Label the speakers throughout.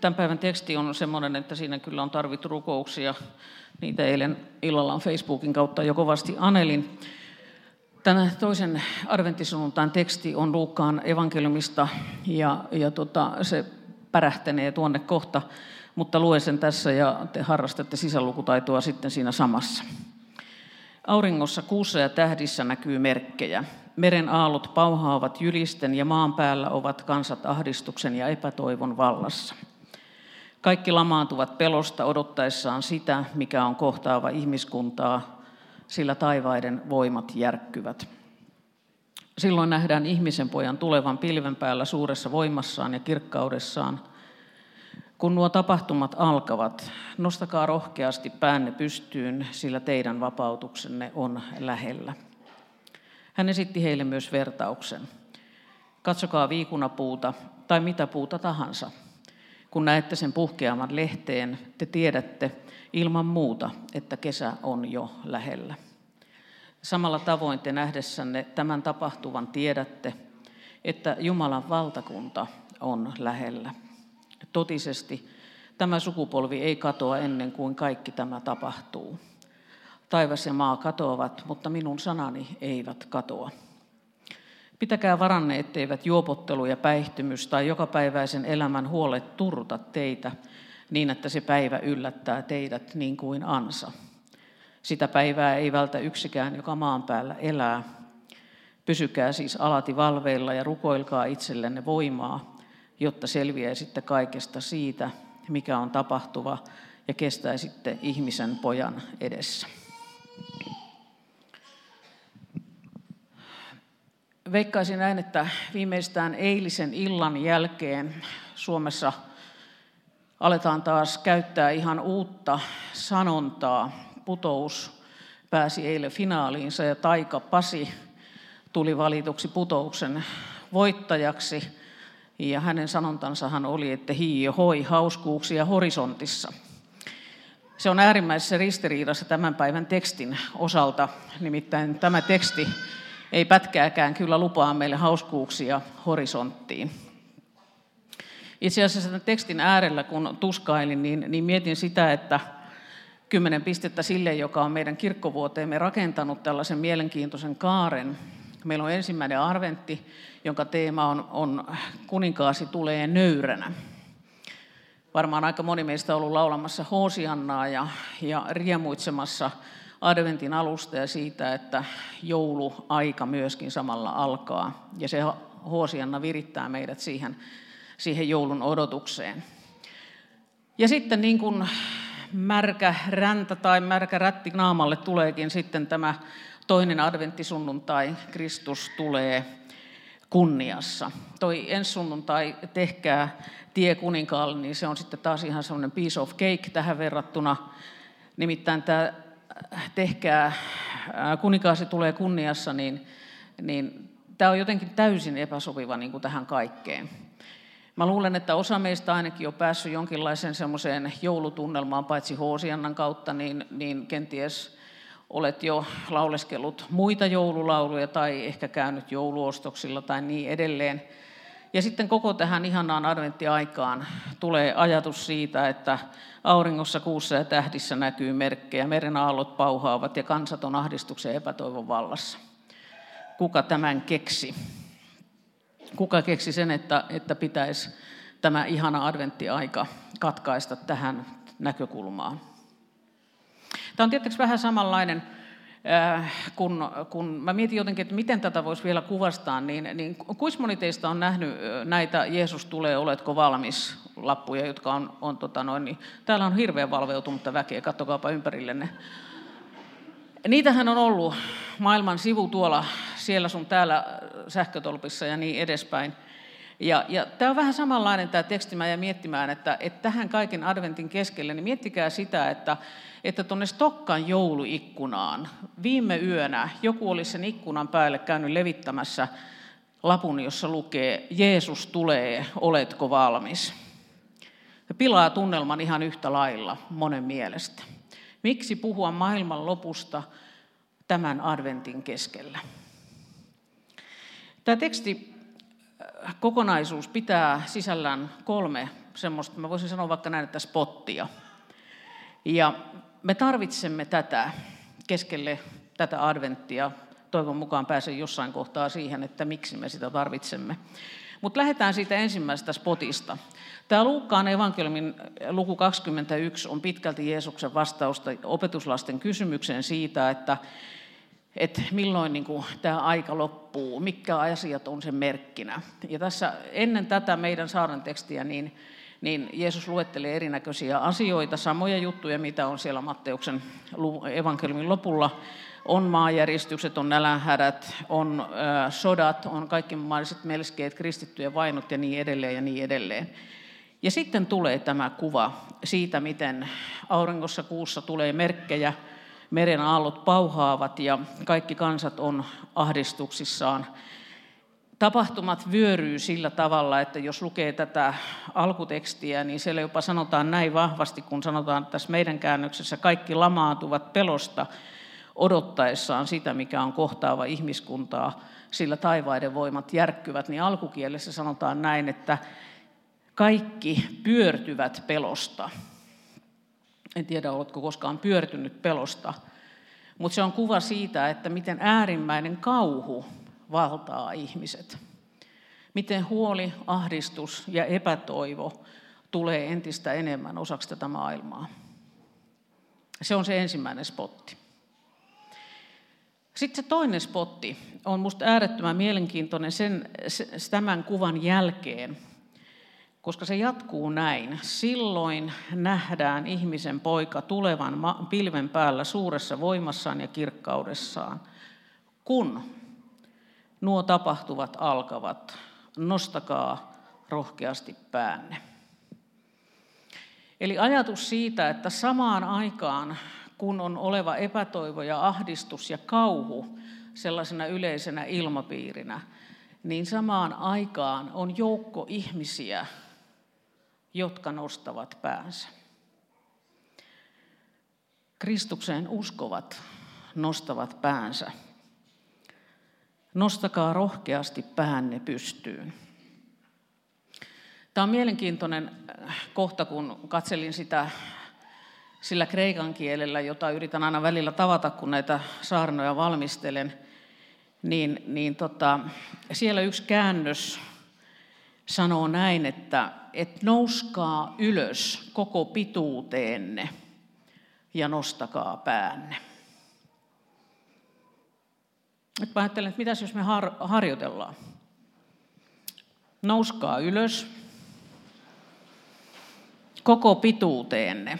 Speaker 1: tämän päivän teksti on semmoinen, että siinä kyllä on tarvittu rukouksia. Niitä eilen illalla on Facebookin kautta jo kovasti anelin. Tänä toisen adventtisunnuntain teksti on Luukkaan evankeliumista ja, ja tota, se pärähtänee tuonne kohta, mutta luen sen tässä ja te harrastatte sisälukutaitoa sitten siinä samassa. Auringossa, kuussa ja tähdissä näkyy merkkejä. Meren aallot pauhaavat jylisten ja maan päällä ovat kansat ahdistuksen ja epätoivon vallassa. Kaikki lamaantuvat pelosta odottaessaan sitä, mikä on kohtaava ihmiskuntaa, sillä taivaiden voimat järkkyvät. Silloin nähdään ihmisen pojan tulevan pilven päällä suuressa voimassaan ja kirkkaudessaan. Kun nuo tapahtumat alkavat, nostakaa rohkeasti päänne pystyyn, sillä teidän vapautuksenne on lähellä. Hän esitti heille myös vertauksen. Katsokaa viikunapuuta tai mitä puuta tahansa. Kun näette sen puhkeaman lehteen, te tiedätte ilman muuta, että kesä on jo lähellä. Samalla tavoin te nähdessänne tämän tapahtuvan tiedätte, että Jumalan valtakunta on lähellä. Totisesti tämä sukupolvi ei katoa ennen kuin kaikki tämä tapahtuu. Taivas ja maa katoavat, mutta minun sanani eivät katoa. Pitäkää varanne, etteivät juopottelu ja päihtymys tai jokapäiväisen elämän huolet turta teitä niin, että se päivä yllättää teidät niin kuin ansa. Sitä päivää ei vältä yksikään, joka maan päällä elää. Pysykää siis alati valveilla ja rukoilkaa itsellenne voimaa, jotta selviäisitte kaikesta siitä, mikä on tapahtuva, ja kestäisitte ihmisen pojan edessä. Veikkaisin näin, että viimeistään eilisen illan jälkeen Suomessa aletaan taas käyttää ihan uutta sanontaa. Putous pääsi eilen finaaliinsa ja Taika Pasi tuli valituksi putouksen voittajaksi. Ja hänen sanontansahan oli, että hiio hoi hauskuuksia horisontissa. Se on äärimmäisessä ristiriidassa tämän päivän tekstin osalta. Nimittäin tämä teksti ei pätkääkään kyllä lupaa meille hauskuuksia horisonttiin. Itse asiassa tämän tekstin äärellä, kun tuskailin, niin, niin mietin sitä, että kymmenen pistettä sille, joka on meidän kirkkovuoteemme rakentanut tällaisen mielenkiintoisen kaaren. Meillä on ensimmäinen arventti, jonka teema on, on kuninkaasi tulee nöyränä. Varmaan aika moni meistä on ollut laulamassa Hoosiannaa ja, ja riemuitsemassa adventin alusta ja siitä, että jouluaika myöskin samalla alkaa. Ja se Hoosianna virittää meidät siihen, siihen joulun odotukseen. Ja sitten niin kuin märkä räntä tai märkä rätti naamalle tuleekin sitten tämä toinen adventtisunnuntai, Kristus tulee kunniassa. Toi ensi sunnuntai, tehkää tie kuninkaalle, niin se on sitten taas ihan semmoinen piece of cake tähän verrattuna. Nimittäin tämä tehkää, kuninkaasi tulee kunniassa, niin, niin tämä on jotenkin täysin epäsopiva niin kuin tähän kaikkeen. Mä luulen, että osa meistä ainakin on päässyt jonkinlaiseen semmoiseen joulutunnelmaan, paitsi Hoosiannan kautta, niin, niin kenties olet jo lauleskellut muita joululauluja tai ehkä käynyt jouluostoksilla tai niin edelleen. Ja sitten koko tähän ihanaan adventtiaikaan tulee ajatus siitä, että auringossa, kuussa ja tähdissä näkyy merkkejä, meren aallot pauhaavat ja kansat on ahdistuksen epätoivon vallassa. Kuka tämän keksi? Kuka keksi sen, että, että pitäisi tämä ihana adventtiaika katkaista tähän näkökulmaan? Tämä on tietysti vähän samanlainen kun, kun mä mietin jotenkin, että miten tätä voisi vielä kuvastaa, niin, niin kuinka moni teistä on nähnyt näitä Jeesus tulee, oletko valmis lappuja, jotka on, on tota noin, niin täällä on hirveän valveutunutta väkeä, kattokaapa ympärillenne. Niitähän on ollut maailman sivu tuolla, siellä sun täällä sähkötolpissa ja niin edespäin. Ja, ja tämä on vähän samanlainen tämä teksti, mä jäin miettimään, että, että tähän kaiken adventin keskelle, niin miettikää sitä, että että tuonne Stokkan jouluikkunaan viime yönä joku oli sen ikkunan päälle käynyt levittämässä lapun, jossa lukee Jeesus tulee, oletko valmis? Se pilaa tunnelman ihan yhtä lailla monen mielestä. Miksi puhua maailman lopusta tämän adventin keskellä? Tämä teksti kokonaisuus pitää sisällään kolme semmoista, mä voisin sanoa vaikka näin, että spottia. Ja me tarvitsemme tätä keskelle tätä adventtia. Toivon mukaan pääsen jossain kohtaa siihen, että miksi me sitä tarvitsemme. Mutta lähdetään siitä ensimmäisestä spotista. Tämä Luukkaan evankeliumin luku 21 on pitkälti Jeesuksen vastausta opetuslasten kysymykseen siitä, että, että milloin niin kuin, tämä aika loppuu, mitkä asiat on sen merkkinä. Ja tässä ennen tätä meidän saaren tekstiä, niin, niin Jeesus luettelee erinäköisiä asioita, samoja juttuja, mitä on siellä Matteuksen evankeliumin lopulla, on maanjäristykset, on nälänhädät, on äh, sodat, on kaikki mahdolliset melskeet, kristittyjen vainot ja niin edelleen ja niin edelleen. Ja sitten tulee tämä kuva siitä, miten auringossa kuussa tulee merkkejä, meren aallot pauhaavat ja kaikki kansat on ahdistuksissaan. Tapahtumat vyöryy sillä tavalla, että jos lukee tätä alkutekstiä, niin siellä jopa sanotaan näin vahvasti, kun sanotaan tässä meidän käännöksessä, kaikki lamaantuvat pelosta, odottaessaan sitä, mikä on kohtaava ihmiskuntaa, sillä taivaiden voimat järkkyvät, niin alkukielessä sanotaan näin, että kaikki pyörtyvät pelosta. En tiedä, oletko koskaan pyörtynyt pelosta, mutta se on kuva siitä, että miten äärimmäinen kauhu valtaa ihmiset. Miten huoli, ahdistus ja epätoivo tulee entistä enemmän osaksi tätä maailmaa. Se on se ensimmäinen spotti. Sitten se toinen spotti on minusta äärettömän mielenkiintoinen sen, tämän kuvan jälkeen, koska se jatkuu näin. Silloin nähdään ihmisen poika tulevan pilven päällä suuressa voimassaan ja kirkkaudessaan. Kun nuo tapahtuvat alkavat, nostakaa rohkeasti päänne. Eli ajatus siitä, että samaan aikaan kun on oleva epätoivo ja ahdistus ja kauhu sellaisena yleisenä ilmapiirinä, niin samaan aikaan on joukko ihmisiä, jotka nostavat päänsä. Kristukseen uskovat nostavat päänsä. Nostakaa rohkeasti päänne pystyyn. Tämä on mielenkiintoinen kohta, kun katselin sitä sillä kreikan kielellä, jota yritän aina välillä tavata, kun näitä saarnoja valmistelen, niin, niin tota, siellä yksi käännös sanoo näin, että et nouskaa ylös koko pituuteenne ja nostakaa päänne. Nyt mä ajattelen, että mitäs jos me har- harjoitellaan. Nouskaa ylös koko pituuteenne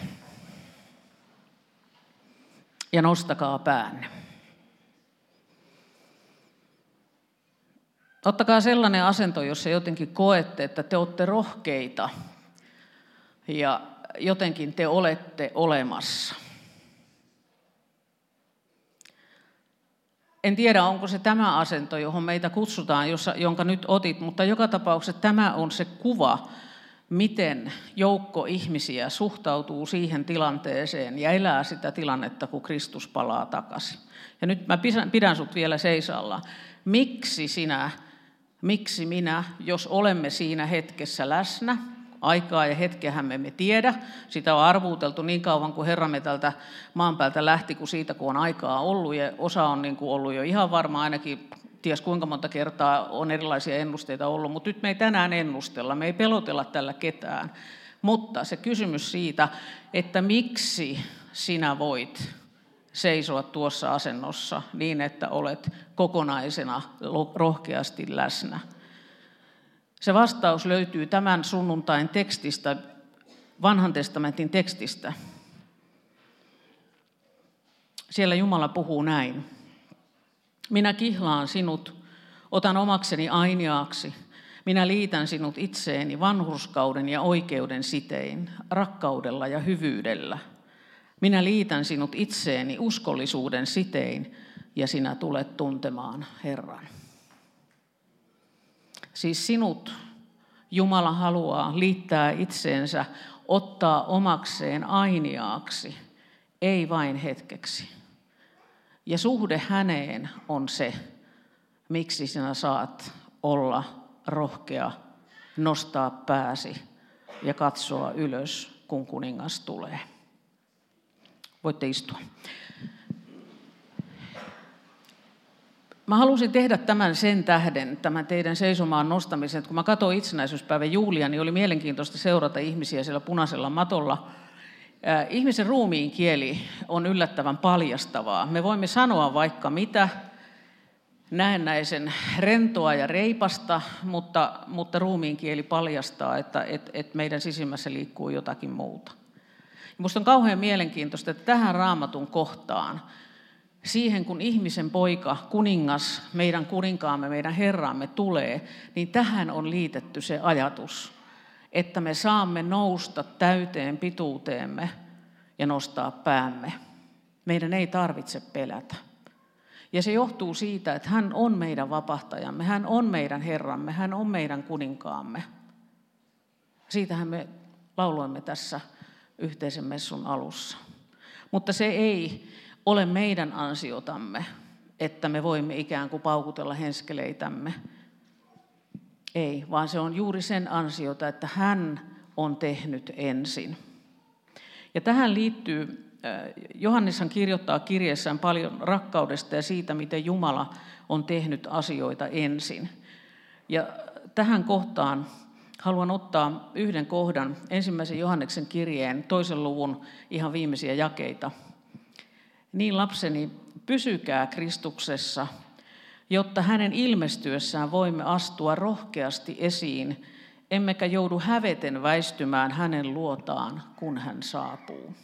Speaker 1: ja nostakaa päänne. Ottakaa sellainen asento, jossa jotenkin koette, että te olette rohkeita ja jotenkin te olette olemassa. En tiedä, onko se tämä asento, johon meitä kutsutaan, jossa, jonka nyt otit, mutta joka tapauksessa tämä on se kuva, miten joukko ihmisiä suhtautuu siihen tilanteeseen ja elää sitä tilannetta, kun Kristus palaa takaisin. Ja nyt mä pidän sut vielä seisalla. Miksi sinä, miksi minä, jos olemme siinä hetkessä läsnä, aikaa ja hetkeähän me emme tiedä. Sitä on arvuuteltu niin kauan, kuin Herramme tältä maan päältä lähti, kuin siitä, kun on aikaa ollut. Ja osa on niin kuin ollut jo ihan varma ainakin ties kuinka monta kertaa on erilaisia ennusteita ollut, mutta nyt me ei tänään ennustella, me ei pelotella tällä ketään. Mutta se kysymys siitä, että miksi sinä voit seisoa tuossa asennossa niin, että olet kokonaisena rohkeasti läsnä. Se vastaus löytyy tämän sunnuntain tekstistä, vanhan testamentin tekstistä. Siellä Jumala puhuu näin. Minä kihlaan sinut, otan omakseni ainiaaksi. Minä liitän sinut itseeni vanhurskauden ja oikeuden sitein, rakkaudella ja hyvyydellä. Minä liitän sinut itseeni uskollisuuden sitein, ja sinä tulet tuntemaan Herran. Siis sinut Jumala haluaa liittää itseensä, ottaa omakseen ainiaaksi, ei vain hetkeksi. Ja suhde häneen on se, miksi sinä saat olla rohkea, nostaa pääsi ja katsoa ylös, kun kuningas tulee. Voitte istua. Mä halusin tehdä tämän sen tähden, tämän teidän seisomaan nostamisen, että kun mä katsoin itsenäisyyspäivän juhlia, niin oli mielenkiintoista seurata ihmisiä siellä punaisella matolla. Ihmisen ruumiin kieli on yllättävän paljastavaa. Me voimme sanoa vaikka mitä, näennäisen rentoa ja reipasta, mutta, mutta ruumiin kieli paljastaa, että et, et meidän sisimmässä liikkuu jotakin muuta. Minusta on kauhean mielenkiintoista, että tähän raamatun kohtaan siihen, kun ihmisen poika, kuningas, meidän kuninkaamme, meidän Herramme tulee, niin tähän on liitetty se ajatus, että me saamme nousta täyteen pituuteemme ja nostaa päämme. Meidän ei tarvitse pelätä. Ja se johtuu siitä, että hän on meidän vapahtajamme, hän on meidän Herramme, hän on meidän kuninkaamme. Siitähän me lauloimme tässä yhteisen messun alussa. Mutta se ei ole meidän ansiotamme, että me voimme ikään kuin paukutella henskaleitämme. Ei, vaan se on juuri sen ansiota, että hän on tehnyt ensin. Ja tähän liittyy, Johanneshan kirjoittaa kirjeessään paljon rakkaudesta ja siitä, miten Jumala on tehnyt asioita ensin. Ja tähän kohtaan haluan ottaa yhden kohdan, ensimmäisen Johanneksen kirjeen, toisen luvun ihan viimeisiä jakeita – niin lapseni, pysykää Kristuksessa, jotta hänen ilmestyessään voimme astua rohkeasti esiin, emmekä joudu häveten väistymään hänen luotaan, kun hän saapuu.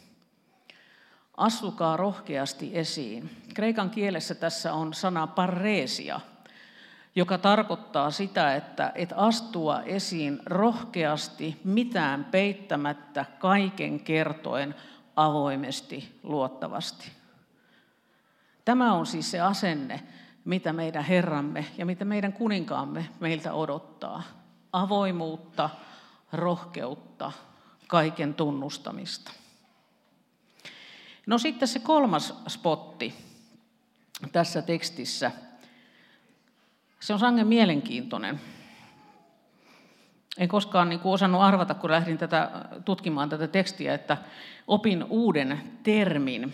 Speaker 1: Astukaa rohkeasti esiin. Kreikan kielessä tässä on sana parreesia, joka tarkoittaa sitä, että et astua esiin rohkeasti, mitään peittämättä, kaiken kertoen, avoimesti, luottavasti. Tämä on siis se asenne, mitä meidän Herramme ja mitä meidän kuninkaamme meiltä odottaa. Avoimuutta, rohkeutta, kaiken tunnustamista. No sitten se kolmas spotti tässä tekstissä. Se on sangen mielenkiintoinen. En koskaan niin kuin osannut arvata, kun lähdin tätä, tutkimaan tätä tekstiä, että opin uuden termin,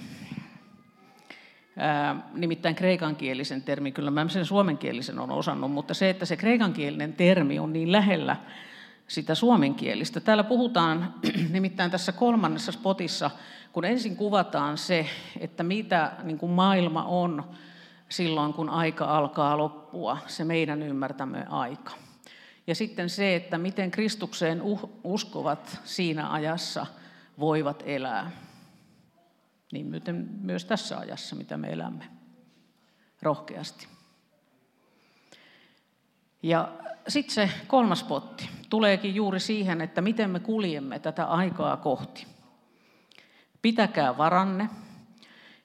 Speaker 1: nimittäin kreikankielisen termi, kyllä mä sen suomenkielisen on osannut, mutta se, että se kreikankielinen termi on niin lähellä sitä suomenkielistä. Täällä puhutaan nimittäin tässä kolmannessa spotissa, kun ensin kuvataan se, että mitä niin kuin maailma on silloin, kun aika alkaa loppua, se meidän ymmärtämme aika. Ja sitten se, että miten Kristukseen uskovat siinä ajassa voivat elää niin myös tässä ajassa, mitä me elämme, rohkeasti. Ja sitten se kolmas potti tuleekin juuri siihen, että miten me kuljemme tätä aikaa kohti. Pitäkää varanne,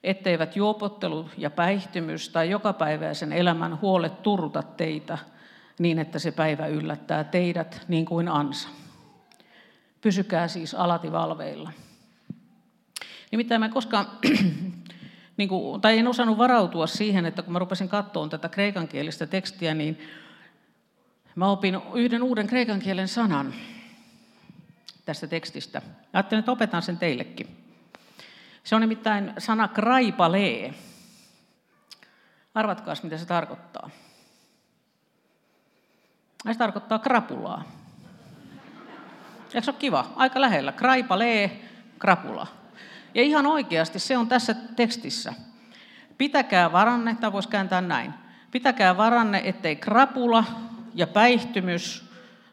Speaker 1: etteivät juopottelu ja päihtymys tai jokapäiväisen elämän huolet turruta teitä niin, että se päivä yllättää teidät niin kuin ansa. Pysykää siis alati valveilla. Nimittäin mä koskaan, niin kuin, tai en osannut varautua siihen, että kun mä rupesin katsomaan tätä kreikankielistä tekstiä, niin mä opin yhden uuden kreikan kielen sanan tästä tekstistä. Ajattelin, että opetan sen teillekin. Se on nimittäin sana kraipalee. Arvatkaas, mitä se tarkoittaa. Se tarkoittaa krapulaa. Eikö se ole kiva? Aika lähellä. Kraipalee, krapula. Ja ihan oikeasti se on tässä tekstissä. Pitäkää varanne, tämä voisi kääntää näin. Pitäkää varanne, ettei krapula ja päihtymys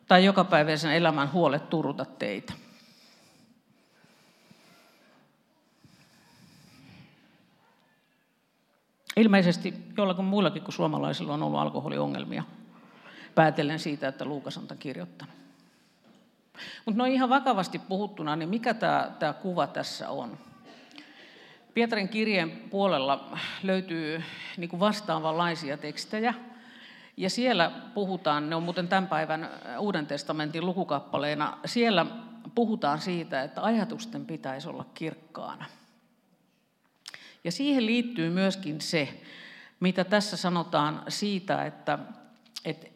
Speaker 1: tai jokapäiväisen elämän huolet turuta teitä. Ilmeisesti jollakin muillakin kuin suomalaisilla on ollut alkoholiongelmia. Päätellen siitä, että Luukas on tämän kirjoittanut. Mutta no ihan vakavasti puhuttuna, niin mikä tämä, tämä kuva tässä on? Pietarin kirjeen puolella löytyy niin vastaavanlaisia tekstejä, ja siellä puhutaan, ne on muuten tämän päivän Uuden testamentin lukukappaleena, siellä puhutaan siitä, että ajatusten pitäisi olla kirkkaana. Ja siihen liittyy myöskin se, mitä tässä sanotaan siitä, että, että,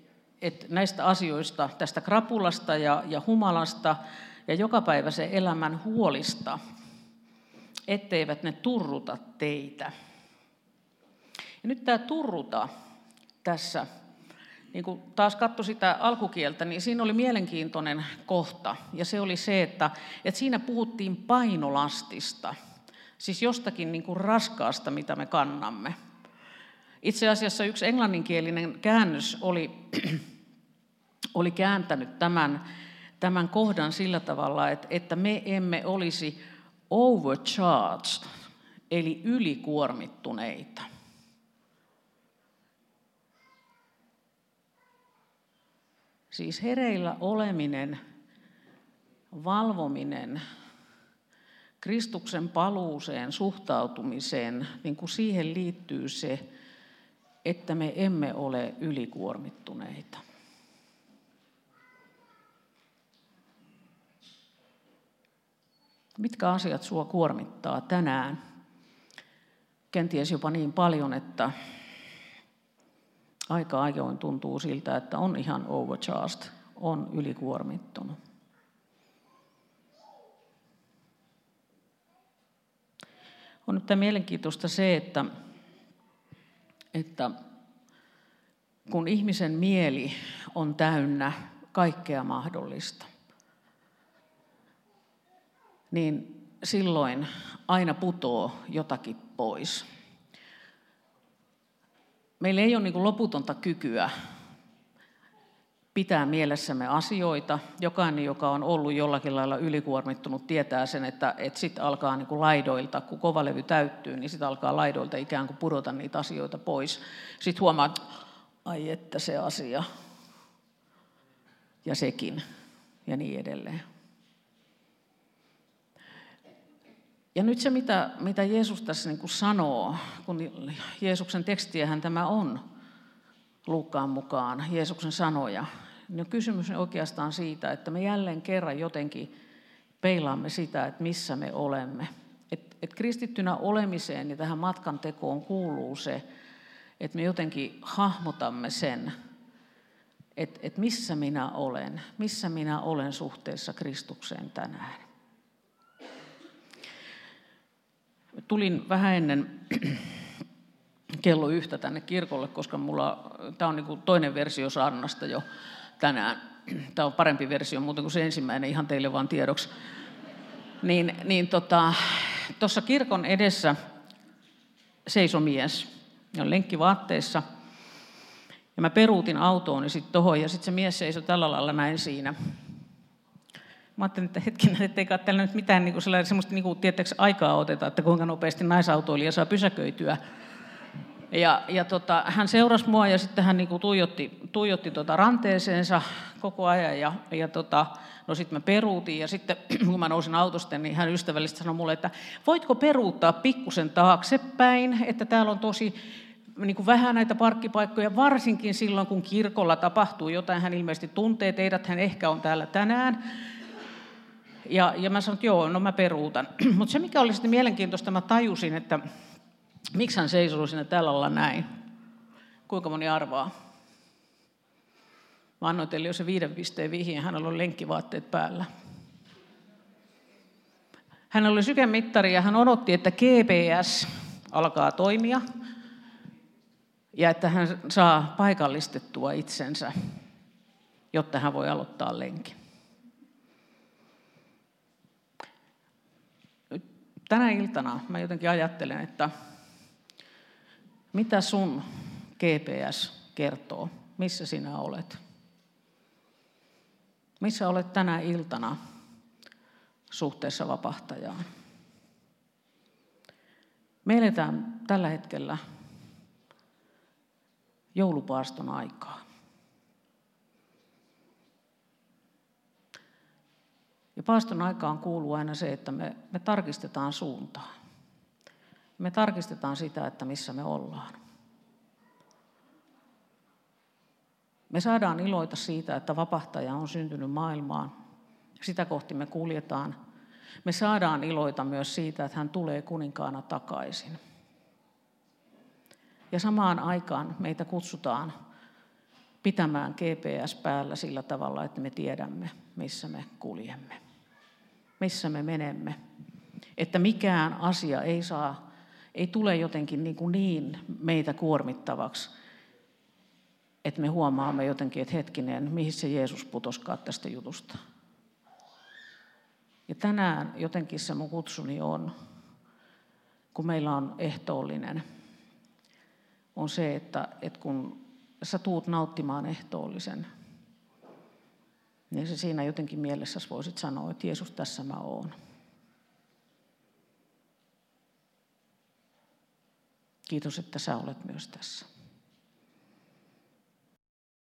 Speaker 1: että näistä asioista, tästä krapulasta ja, ja humalasta ja joka päivä se elämän huolista, etteivät ne turruta teitä. Ja nyt tämä turruta tässä, niin kun taas katso sitä alkukieltä, niin siinä oli mielenkiintoinen kohta. Ja se oli se, että, että siinä puhuttiin painolastista, siis jostakin niin kuin raskaasta, mitä me kannamme. Itse asiassa yksi englanninkielinen käännös oli, oli kääntänyt tämän, tämän kohdan sillä tavalla, että, että me emme olisi overcharged, eli ylikuormittuneita. Siis hereillä oleminen, valvominen, Kristuksen paluuseen, suhtautumiseen, niin kuin siihen liittyy se, että me emme ole ylikuormittuneita. Mitkä asiat sua kuormittaa tänään? Kenties jopa niin paljon, että aika ajoin tuntuu siltä, että on ihan overcharged, on ylikuormittunut. On nyt mielenkiintoista se, että, että kun ihmisen mieli on täynnä kaikkea mahdollista, niin silloin aina putoo jotakin pois. Meillä ei ole niin loputonta kykyä pitää mielessämme asioita. Jokainen, joka on ollut jollakin lailla ylikuormittunut, tietää sen, että, että sitten alkaa niin kuin laidoilta, kun kova levy täyttyy, niin sitten alkaa laidoilta ikään kuin pudota niitä asioita pois. Sitten huomaa, että ai että se asia ja sekin ja niin edelleen. Ja nyt se, mitä, mitä Jeesus tässä niin kuin sanoo, kun Jeesuksen tekstiähän tämä on Luukkaan mukaan, Jeesuksen sanoja, niin kysymys on oikeastaan siitä, että me jälleen kerran jotenkin peilaamme sitä, että missä me olemme. Et, et kristittynä olemiseen ja tähän matkan tekoon kuuluu se, että me jotenkin hahmotamme sen, että, että missä minä olen, missä minä olen suhteessa Kristukseen tänään. Tulin vähän ennen kello yhtä tänne kirkolle, koska mulla, tämä on niin toinen versio saarnasta jo tänään. Tämä on parempi versio muuten kuin se ensimmäinen, ihan teille vaan tiedoksi. Niin, niin tota, kirkon edessä seisoi mies, on lenkkivaatteissa. Ja mä peruutin autooni sitten tuohon ja sitten se mies seisoi tällä lailla näin siinä. Mä ajattelin, että hetkinen, ettei kai täällä nyt mitään niin kuin semmoista niin kuin, tietysti, aikaa oteta, että kuinka nopeasti naisautoilija saa pysäköityä. Ja, ja tota, hän seurasi mua ja sitten hän niinku tuijotti, tuijotti tota ranteeseensa koko ajan. Ja, ja tota, no sitten mä peruutin ja sitten kun mä nousin autosta, niin hän ystävällisesti sanoi mulle, että voitko peruuttaa pikkusen taaksepäin, että täällä on tosi niin kuin vähän näitä parkkipaikkoja, varsinkin silloin, kun kirkolla tapahtuu jotain. Hän ilmeisesti tuntee teidät, hän ehkä on täällä tänään. Ja, ja mä sanoin, että joo, no mä peruutan. Mutta se, mikä oli sitten mielenkiintoista, mä tajusin, että Miksi hän seisoo sinne tällä lailla näin? Kuinka moni arvaa? Mä annoin teille jo se viiden pisteen vihjeen, hänellä on lenkkivaatteet päällä. Hän oli sykemittari ja hän odotti, että GPS alkaa toimia ja että hän saa paikallistettua itsensä, jotta hän voi aloittaa lenkin. Tänä iltana mä jotenkin ajattelen, että mitä sun GPS kertoo? Missä sinä olet? Missä olet tänä iltana suhteessa vapahtajaan? Me eletään tällä hetkellä joulupaaston aikaa. Ja paaston aikaan kuuluu aina se, että me, me tarkistetaan suuntaa. Me tarkistetaan sitä, että missä me ollaan. Me saadaan iloita siitä, että vapahtaja on syntynyt maailmaan. Sitä kohti me kuljetaan. Me saadaan iloita myös siitä, että hän tulee kuninkaana takaisin. Ja samaan aikaan meitä kutsutaan pitämään GPS päällä sillä tavalla, että me tiedämme, missä me kuljemme. missä me menemme. Että mikään asia ei saa, ei tule jotenkin niin, kuin niin meitä kuormittavaksi, että me huomaamme jotenkin, että hetkinen, mihin se Jeesus putoskaa tästä jutusta. Ja tänään jotenkin se mun kutsuni on, kun meillä on ehtoollinen, on se, että, että kun sä tuut nauttimaan ehtoollisen, niin se siinä jotenkin mielessä voisit sanoa, että Jeesus, tässä mä oon. Kiitos, että sä olet myös tässä.